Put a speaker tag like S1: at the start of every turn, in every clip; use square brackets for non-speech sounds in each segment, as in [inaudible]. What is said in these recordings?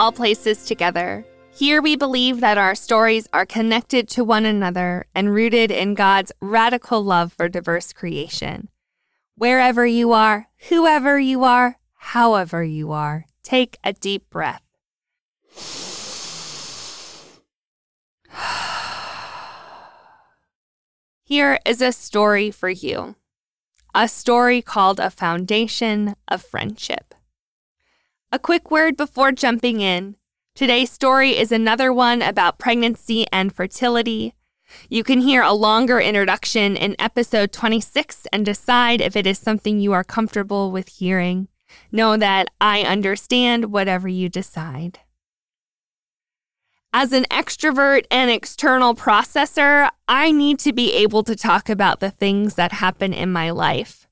S1: All Places Together. Here we believe that our stories are connected to one another and rooted in God's radical love for diverse creation. Wherever you are, whoever you are, however you are, take a deep breath. [sighs] Here is a story for you a story called A Foundation of Friendship. A quick word before jumping in. Today's story is another one about pregnancy and fertility. You can hear a longer introduction in episode 26 and decide if it is something you are comfortable with hearing. Know that I understand whatever you decide. As an extrovert and external processor, I need to be able to talk about the things that happen in my life.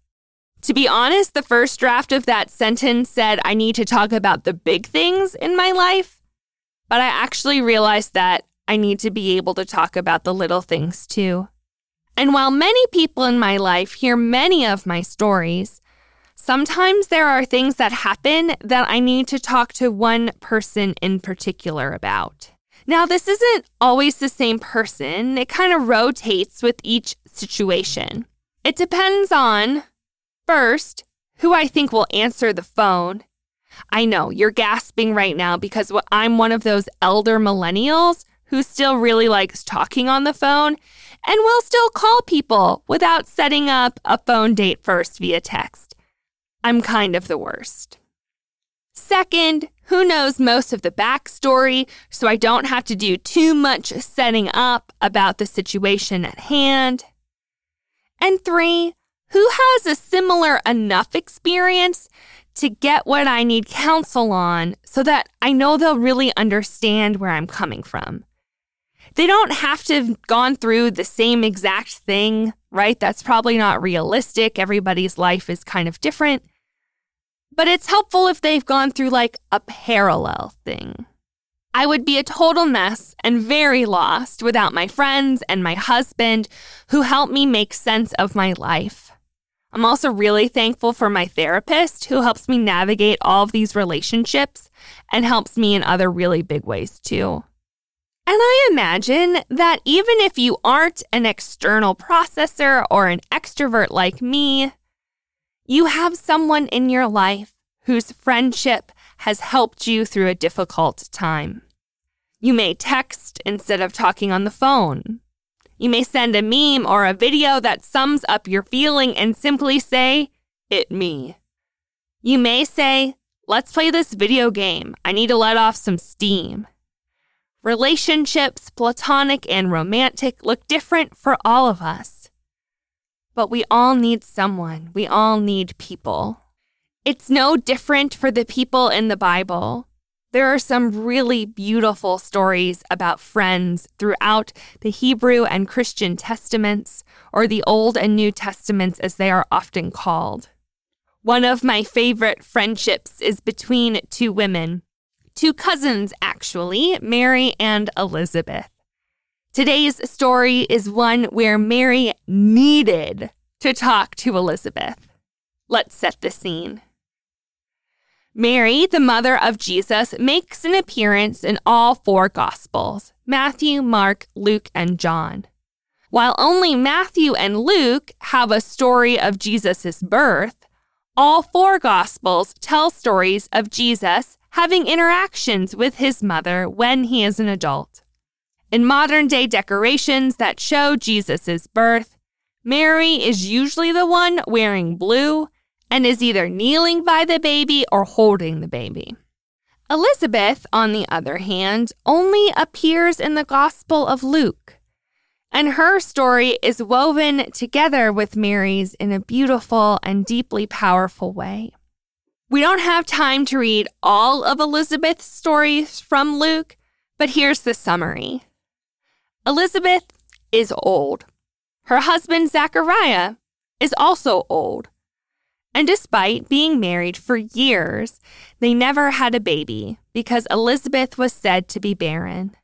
S1: To be honest, the first draft of that sentence said I need to talk about the big things in my life, but I actually realized that I need to be able to talk about the little things too. And while many people in my life hear many of my stories, sometimes there are things that happen that I need to talk to one person in particular about. Now, this isn't always the same person, it kind of rotates with each situation. It depends on, first, who I think will answer the phone. I know you're gasping right now because I'm one of those elder millennials who still really likes talking on the phone and will still call people without setting up a phone date first via text. I'm kind of the worst. Second, who knows most of the backstory, so I don't have to do too much setting up about the situation at hand. And three, who has a similar enough experience to get what I need counsel on so that I know they'll really understand where I'm coming from. They don't have to have gone through the same exact thing, right? That's probably not realistic. Everybody's life is kind of different but it's helpful if they've gone through like a parallel thing. I would be a total mess and very lost without my friends and my husband who helped me make sense of my life. I'm also really thankful for my therapist who helps me navigate all of these relationships and helps me in other really big ways too. And I imagine that even if you aren't an external processor or an extrovert like me, you have someone in your life whose friendship has helped you through a difficult time. You may text instead of talking on the phone. You may send a meme or a video that sums up your feeling and simply say, It me. You may say, Let's play this video game. I need to let off some steam. Relationships, platonic and romantic, look different for all of us. But we all need someone. We all need people. It's no different for the people in the Bible. There are some really beautiful stories about friends throughout the Hebrew and Christian Testaments, or the Old and New Testaments as they are often called. One of my favorite friendships is between two women, two cousins actually, Mary and Elizabeth. Today's story is one where Mary needed to talk to Elizabeth. Let's set the scene. Mary, the mother of Jesus, makes an appearance in all four Gospels Matthew, Mark, Luke, and John. While only Matthew and Luke have a story of Jesus' birth, all four Gospels tell stories of Jesus having interactions with his mother when he is an adult. In modern day decorations that show Jesus' birth, Mary is usually the one wearing blue and is either kneeling by the baby or holding the baby. Elizabeth, on the other hand, only appears in the Gospel of Luke, and her story is woven together with Mary's in a beautiful and deeply powerful way. We don't have time to read all of Elizabeth's stories from Luke, but here's the summary. Elizabeth is old. Her husband, Zachariah, is also old. And despite being married for years, they never had a baby because Elizabeth was said to be barren.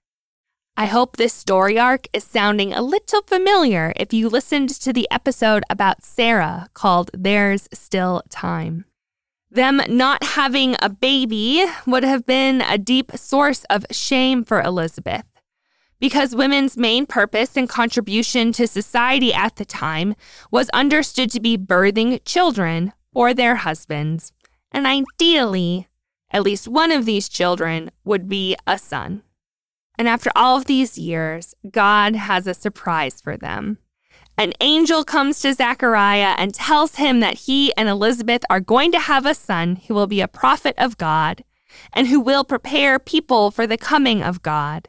S1: I hope this story arc is sounding a little familiar if you listened to the episode about Sarah called There's Still Time. Them not having a baby would have been a deep source of shame for Elizabeth because women's main purpose and contribution to society at the time was understood to be birthing children for their husbands. And ideally, at least one of these children would be a son. And after all of these years, God has a surprise for them. An angel comes to Zechariah and tells him that he and Elizabeth are going to have a son who will be a prophet of God and who will prepare people for the coming of God.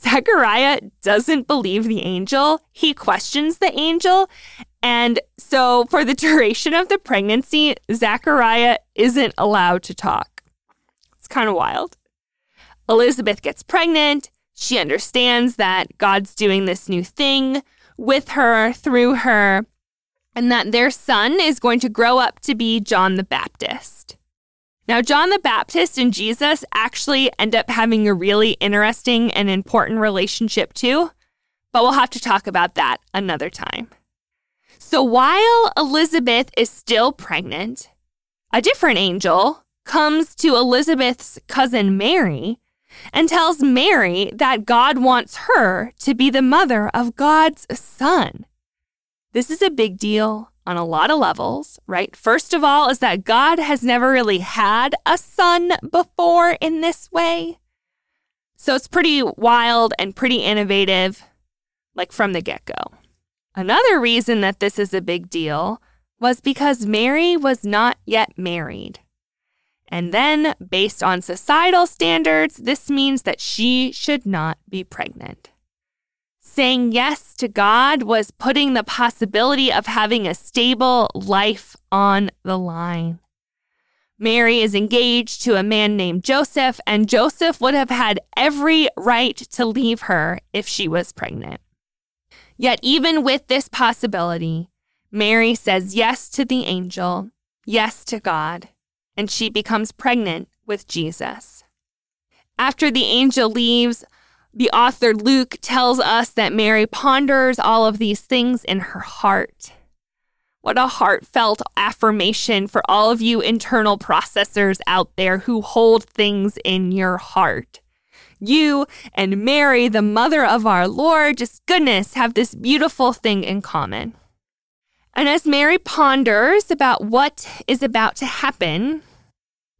S1: Zechariah doesn't believe the angel. He questions the angel. And so, for the [laughs] duration of the pregnancy, Zachariah isn't allowed to talk. It's kind of wild. Elizabeth gets pregnant. She understands that God's doing this new thing with her, through her, and that their son is going to grow up to be John the Baptist. Now, John the Baptist and Jesus actually end up having a really interesting and important relationship too, but we'll have to talk about that another time. So, while Elizabeth is still pregnant, a different angel comes to Elizabeth's cousin Mary and tells Mary that God wants her to be the mother of God's son. This is a big deal on a lot of levels, right? First of all, is that God has never really had a son before in this way. So it's pretty wild and pretty innovative, like from the get go. Another reason that this is a big deal was because Mary was not yet married. And then, based on societal standards, this means that she should not be pregnant. Saying yes to God was putting the possibility of having a stable life on the line. Mary is engaged to a man named Joseph, and Joseph would have had every right to leave her if she was pregnant. Yet, even with this possibility, Mary says yes to the angel, yes to God, and she becomes pregnant with Jesus. After the angel leaves, the author Luke tells us that Mary ponders all of these things in her heart. What a heartfelt affirmation for all of you internal processors out there who hold things in your heart. You and Mary, the mother of our Lord, just goodness, have this beautiful thing in common. And as Mary ponders about what is about to happen,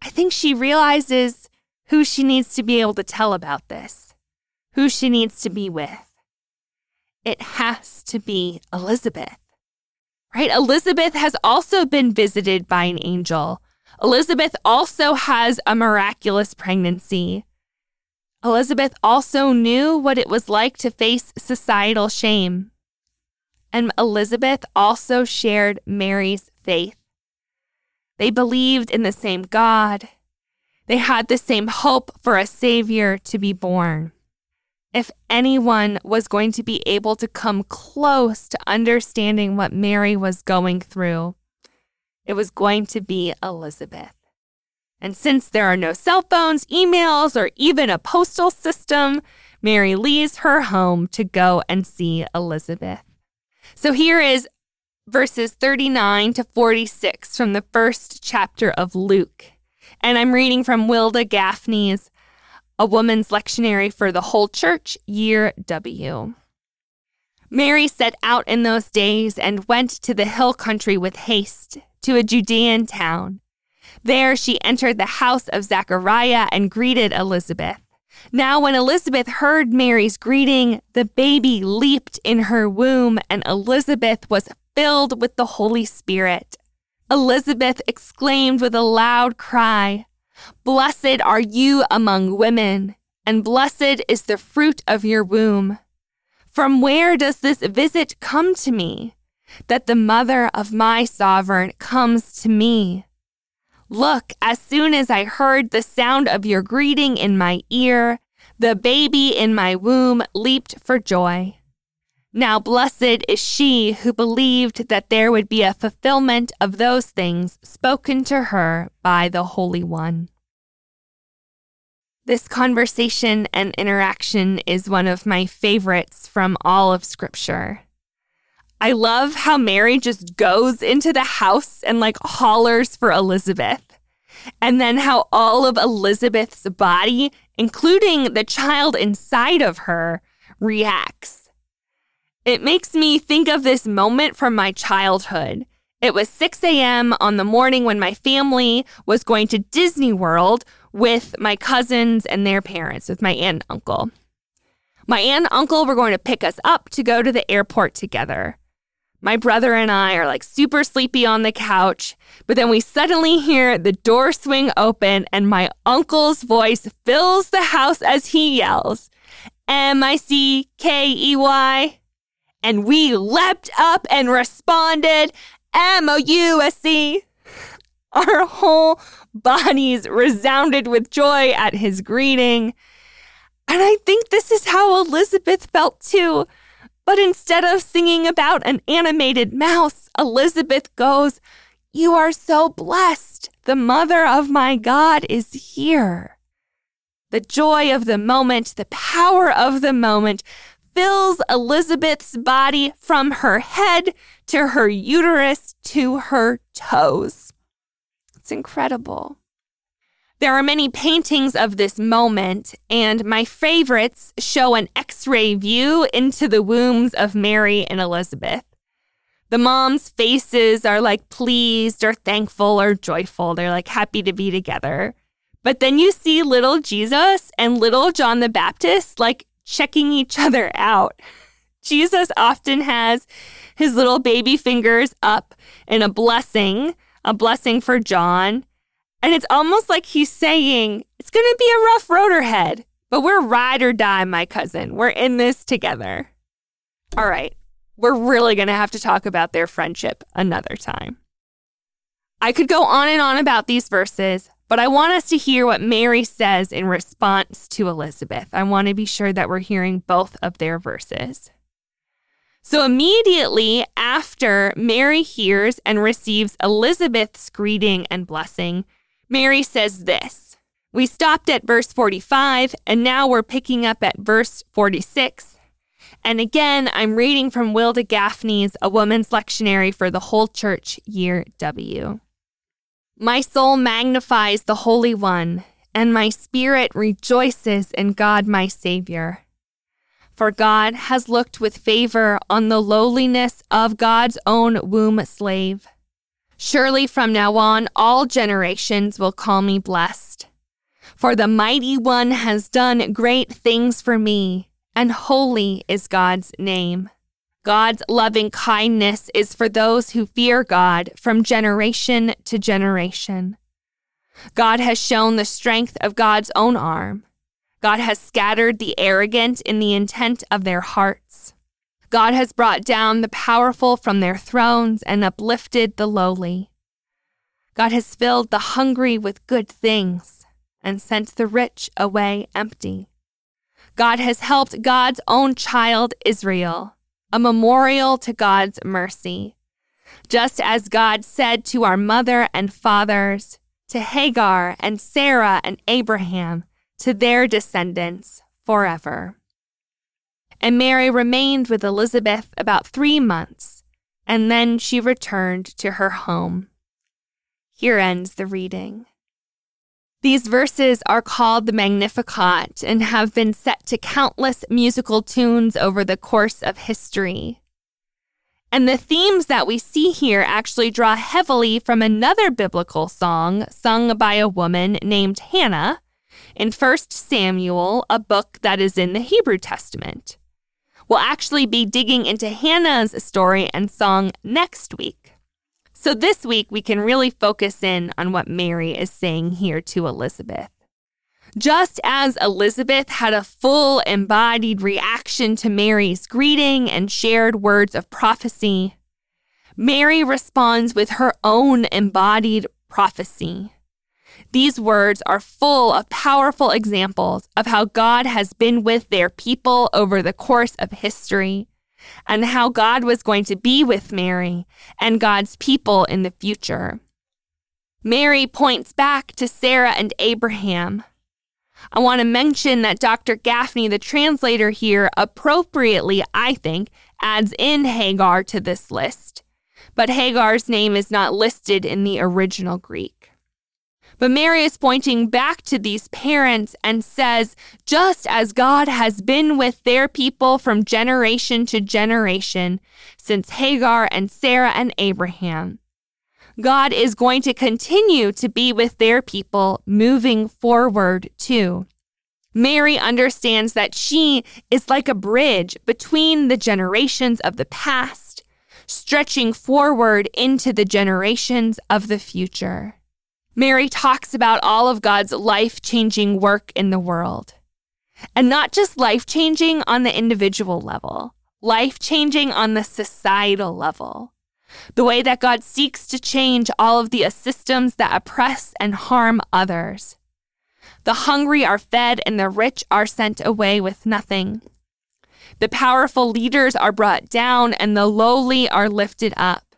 S1: I think she realizes who she needs to be able to tell about this, who she needs to be with. It has to be Elizabeth, right? Elizabeth has also been visited by an angel. Elizabeth also has a miraculous pregnancy. Elizabeth also knew what it was like to face societal shame. And Elizabeth also shared Mary's faith. They believed in the same God. They had the same hope for a Savior to be born. If anyone was going to be able to come close to understanding what Mary was going through, it was going to be Elizabeth. And since there are no cell phones, emails, or even a postal system, Mary leaves her home to go and see Elizabeth. So here is verses 39 to 46 from the first chapter of Luke. And I'm reading from Wilda Gafney's A Woman's Lectionary for the Whole Church, Year W. Mary set out in those days and went to the hill country with haste, to a Judean town. There she entered the house of Zechariah and greeted Elizabeth. Now, when Elizabeth heard Mary's greeting, the baby leaped in her womb, and Elizabeth was filled with the Holy Spirit. Elizabeth exclaimed with a loud cry, Blessed are you among women, and blessed is the fruit of your womb. From where does this visit come to me, that the mother of my sovereign comes to me? Look, as soon as I heard the sound of your greeting in my ear, the baby in my womb leaped for joy. Now, blessed is she who believed that there would be a fulfillment of those things spoken to her by the Holy One. This conversation and interaction is one of my favorites from all of Scripture. I love how Mary just goes into the house and like hollers for Elizabeth. and then how all of Elizabeth's body, including the child inside of her, reacts. It makes me think of this moment from my childhood. It was 6 a.m. on the morning when my family was going to Disney World with my cousins and their parents, with my aunt and uncle. My aunt and uncle were going to pick us up to go to the airport together. My brother and I are like super sleepy on the couch, but then we suddenly hear the door swing open and my uncle's voice fills the house as he yells, M I C K E Y. And we leapt up and responded, M O U S E. Our whole bodies resounded with joy at his greeting. And I think this is how Elizabeth felt too. But instead of singing about an animated mouse, Elizabeth goes, You are so blessed. The mother of my God is here. The joy of the moment, the power of the moment fills Elizabeth's body from her head to her uterus to her toes. It's incredible. There are many paintings of this moment, and my favorites show an x ray view into the wombs of Mary and Elizabeth. The moms' faces are like pleased or thankful or joyful. They're like happy to be together. But then you see little Jesus and little John the Baptist like checking each other out. Jesus often has his little baby fingers up in a blessing, a blessing for John. And it's almost like he's saying, it's going to be a rough road ahead, but we're ride or die, my cousin. We're in this together. All right, we're really going to have to talk about their friendship another time. I could go on and on about these verses, but I want us to hear what Mary says in response to Elizabeth. I want to be sure that we're hearing both of their verses. So immediately after Mary hears and receives Elizabeth's greeting and blessing, Mary says this. We stopped at verse 45, and now we're picking up at verse 46. And again, I'm reading from Wilda Gafney's A Woman's Lectionary for the Whole Church, Year W. My soul magnifies the Holy One, and my spirit rejoices in God my Savior. For God has looked with favor on the lowliness of God's own womb slave. Surely from now on, all generations will call me blessed. For the mighty one has done great things for me, and holy is God's name. God's loving kindness is for those who fear God from generation to generation. God has shown the strength of God's own arm. God has scattered the arrogant in the intent of their hearts. God has brought down the powerful from their thrones and uplifted the lowly. God has filled the hungry with good things and sent the rich away empty. God has helped God's own child, Israel, a memorial to God's mercy. Just as God said to our mother and fathers, to Hagar and Sarah and Abraham, to their descendants forever. And Mary remained with Elizabeth about three months, and then she returned to her home. Here ends the reading. These verses are called the Magnificat and have been set to countless musical tunes over the course of history. And the themes that we see here actually draw heavily from another biblical song sung by a woman named Hannah in 1 Samuel, a book that is in the Hebrew Testament. We'll actually be digging into Hannah's story and song next week. So this week, we can really focus in on what Mary is saying here to Elizabeth. Just as Elizabeth had a full embodied reaction to Mary's greeting and shared words of prophecy, Mary responds with her own embodied prophecy. These words are full of powerful examples of how God has been with their people over the course of history and how God was going to be with Mary and God's people in the future. Mary points back to Sarah and Abraham. I want to mention that Dr. Gafney, the translator here, appropriately, I think, adds in Hagar to this list, but Hagar's name is not listed in the original Greek. But Mary is pointing back to these parents and says, just as God has been with their people from generation to generation, since Hagar and Sarah and Abraham, God is going to continue to be with their people moving forward too. Mary understands that she is like a bridge between the generations of the past, stretching forward into the generations of the future. Mary talks about all of God's life changing work in the world. And not just life changing on the individual level, life changing on the societal level. The way that God seeks to change all of the systems that oppress and harm others. The hungry are fed and the rich are sent away with nothing. The powerful leaders are brought down and the lowly are lifted up.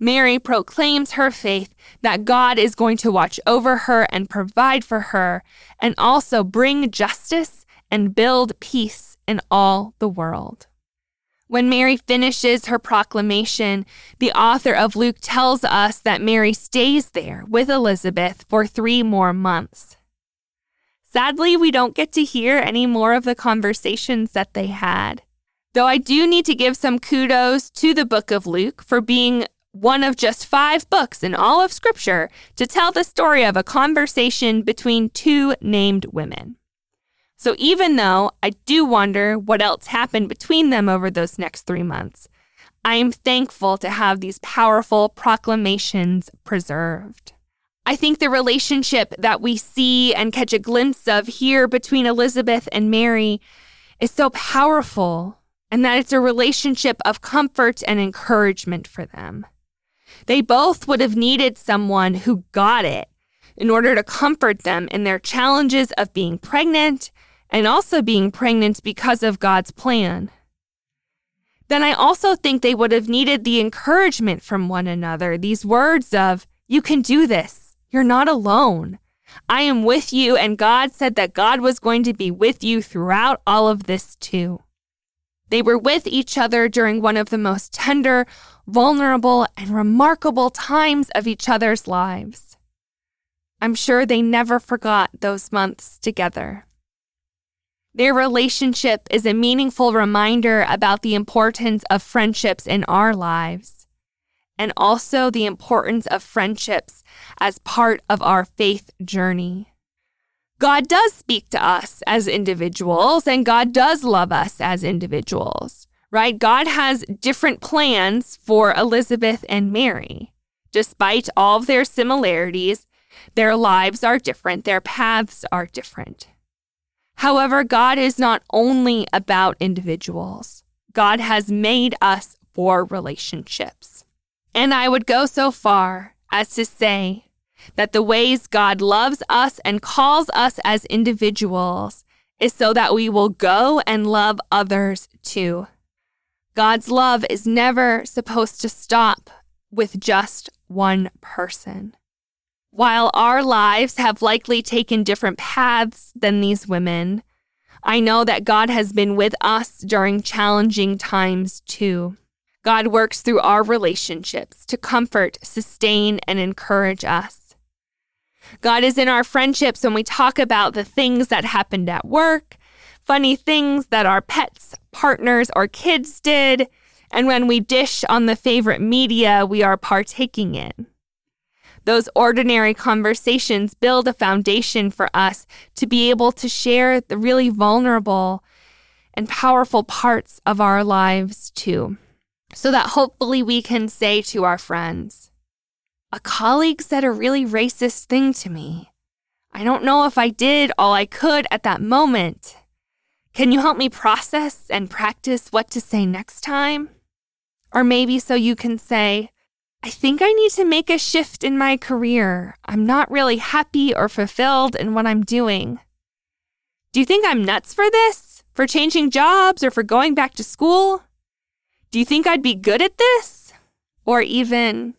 S1: Mary proclaims her faith that God is going to watch over her and provide for her, and also bring justice and build peace in all the world. When Mary finishes her proclamation, the author of Luke tells us that Mary stays there with Elizabeth for three more months. Sadly, we don't get to hear any more of the conversations that they had. Though I do need to give some kudos to the book of Luke for being one of just five books in all of Scripture to tell the story of a conversation between two named women. So even though I do wonder what else happened between them over those next three months, I am thankful to have these powerful proclamations preserved. I think the relationship that we see and catch a glimpse of here between Elizabeth and Mary is so powerful, and that it's a relationship of comfort and encouragement for them. They both would have needed someone who got it in order to comfort them in their challenges of being pregnant and also being pregnant because of God's plan. Then I also think they would have needed the encouragement from one another, these words of, You can do this. You're not alone. I am with you, and God said that God was going to be with you throughout all of this too. They were with each other during one of the most tender, vulnerable, and remarkable times of each other's lives. I'm sure they never forgot those months together. Their relationship is a meaningful reminder about the importance of friendships in our lives, and also the importance of friendships as part of our faith journey. God does speak to us as individuals, and God does love us as individuals, right? God has different plans for Elizabeth and Mary. Despite all of their similarities, their lives are different, their paths are different. However, God is not only about individuals, God has made us for relationships. And I would go so far as to say that the ways God loves us and calls us as individuals is so that we will go and love others too. God's love is never supposed to stop with just one person. While our lives have likely taken different paths than these women, I know that God has been with us during challenging times too. God works through our relationships to comfort, sustain, and encourage us. God is in our friendships when we talk about the things that happened at work, funny things that our pets, partners, or kids did, and when we dish on the favorite media we are partaking in. Those ordinary conversations build a foundation for us to be able to share the really vulnerable and powerful parts of our lives too, so that hopefully we can say to our friends, a colleague said a really racist thing to me. I don't know if I did all I could at that moment. Can you help me process and practice what to say next time? Or maybe so you can say, I think I need to make a shift in my career. I'm not really happy or fulfilled in what I'm doing. Do you think I'm nuts for this? For changing jobs or for going back to school? Do you think I'd be good at this? Or even,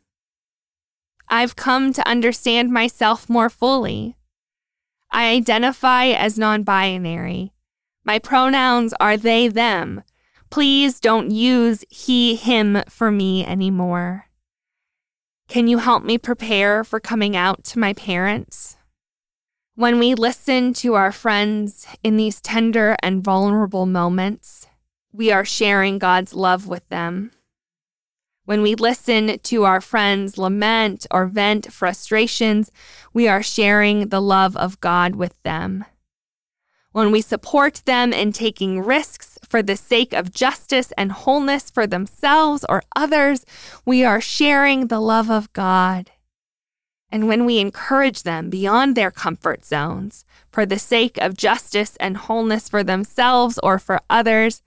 S1: I've come to understand myself more fully. I identify as non binary. My pronouns are they, them. Please don't use he, him for me anymore. Can you help me prepare for coming out to my parents? When we listen to our friends in these tender and vulnerable moments, we are sharing God's love with them. When we listen to our friends lament or vent frustrations, we are sharing the love of God with them. When we support them in taking risks for the sake of justice and wholeness for themselves or others, we are sharing the love of God. And when we encourage them beyond their comfort zones for the sake of justice and wholeness for themselves or for others,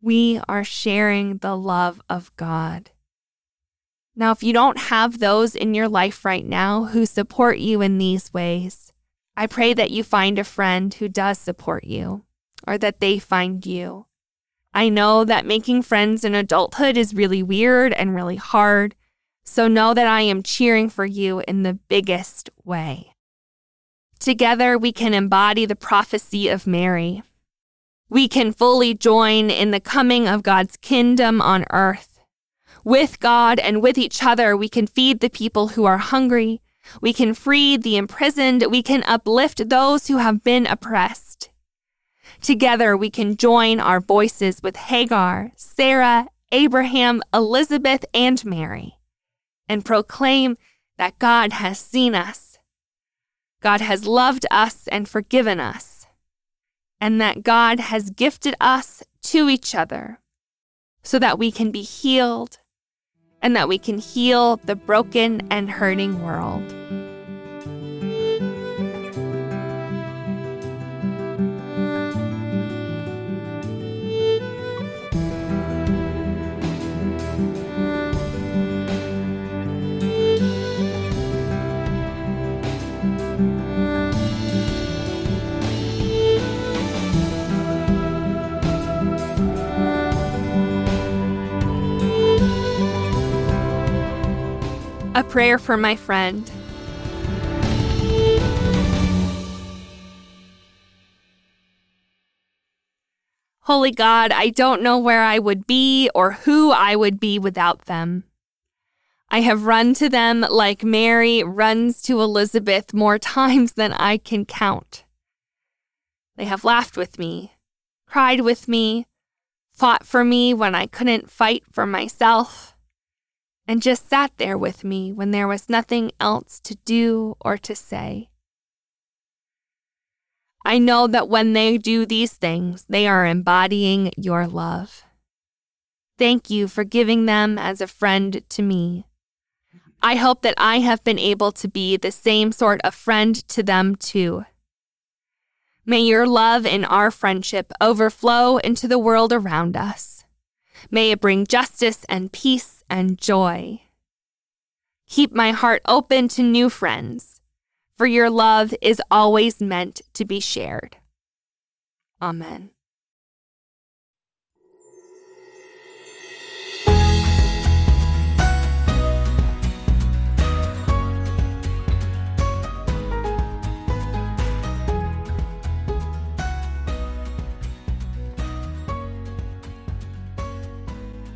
S1: we are sharing the love of God. Now, if you don't have those in your life right now who support you in these ways, I pray that you find a friend who does support you or that they find you. I know that making friends in adulthood is really weird and really hard, so know that I am cheering for you in the biggest way. Together, we can embody the prophecy of Mary. We can fully join in the coming of God's kingdom on earth. With God and with each other, we can feed the people who are hungry. We can free the imprisoned. We can uplift those who have been oppressed. Together, we can join our voices with Hagar, Sarah, Abraham, Elizabeth, and Mary and proclaim that God has seen us. God has loved us and forgiven us, and that God has gifted us to each other so that we can be healed and that we can heal the broken and hurting world. A prayer for my friend. Holy God, I don't know where I would be or who I would be without them. I have run to them like Mary runs to Elizabeth more times than I can count. They have laughed with me, cried with me, fought for me when I couldn't fight for myself and just sat there with me when there was nothing else to do or to say. I know that when they do these things, they are embodying your love. Thank you for giving them as a friend to me. I hope that I have been able to be the same sort of friend to them too. May your love in our friendship overflow into the world around us. May it bring justice and peace and joy. Keep my heart open to new friends, for your love is always meant to be shared. Amen.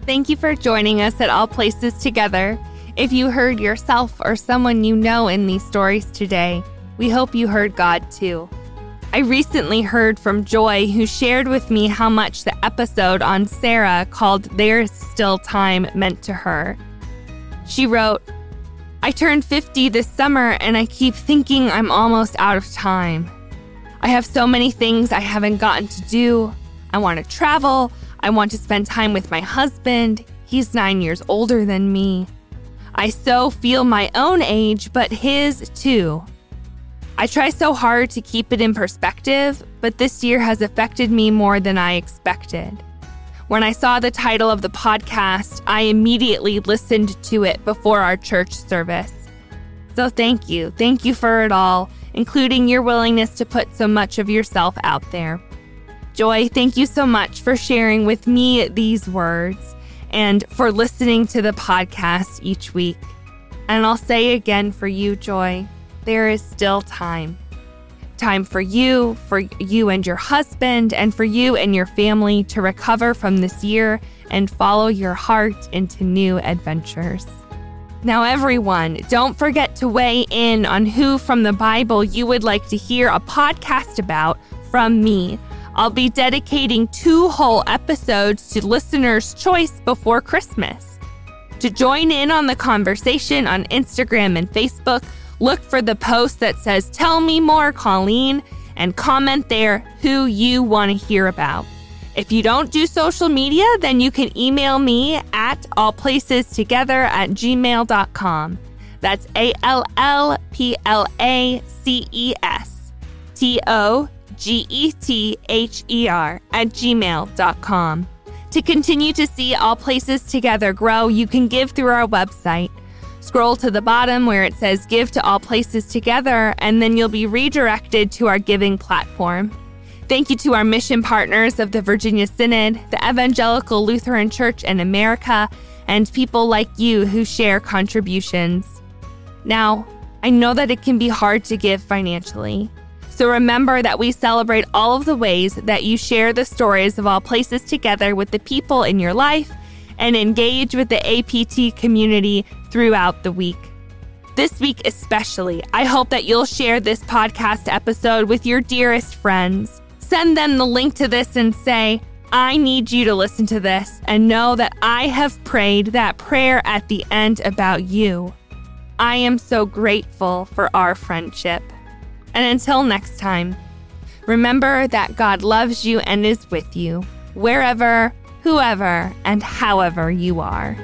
S1: Thank you for joining us at All Places Together. If you heard yourself or someone you know in these stories today, we hope you heard God too. I recently heard from Joy, who shared with me how much the episode on Sarah called There's Still Time meant to her. She wrote, I turned 50 this summer and I keep thinking I'm almost out of time. I have so many things I haven't gotten to do. I want to travel. I want to spend time with my husband. He's nine years older than me. I so feel my own age, but his too. I try so hard to keep it in perspective, but this year has affected me more than I expected. When I saw the title of the podcast, I immediately listened to it before our church service. So thank you. Thank you for it all, including your willingness to put so much of yourself out there. Joy, thank you so much for sharing with me these words and for listening to the podcast each week. And I'll say again for you, Joy, there is still time. Time for you, for you and your husband, and for you and your family to recover from this year and follow your heart into new adventures. Now, everyone, don't forget to weigh in on who from the Bible you would like to hear a podcast about from me. I'll be dedicating two whole episodes to listeners' choice before Christmas. To join in on the conversation on Instagram and Facebook, look for the post that says, Tell me more, Colleen, and comment there who you want to hear about. If you don't do social media, then you can email me at allplacestogether at gmail.com. That's A L L P L A C E S T O G E T H E R, at gmail.com. To continue to see All Places Together grow, you can give through our website. Scroll to the bottom where it says Give to All Places Together, and then you'll be redirected to our giving platform. Thank you to our mission partners of the Virginia Synod, the Evangelical Lutheran Church in America, and people like you who share contributions. Now, I know that it can be hard to give financially. So remember that we celebrate all of the ways that you share the stories of all places together with the people in your life and engage with the APT community throughout the week. This week, especially, I hope that you'll share this podcast episode with your dearest friends. Send them the link to this and say, I need you to listen to this and know that I have prayed that prayer at the end about you. I am so grateful for our friendship. And until next time, remember that God loves you and is with you, wherever, whoever, and however you are.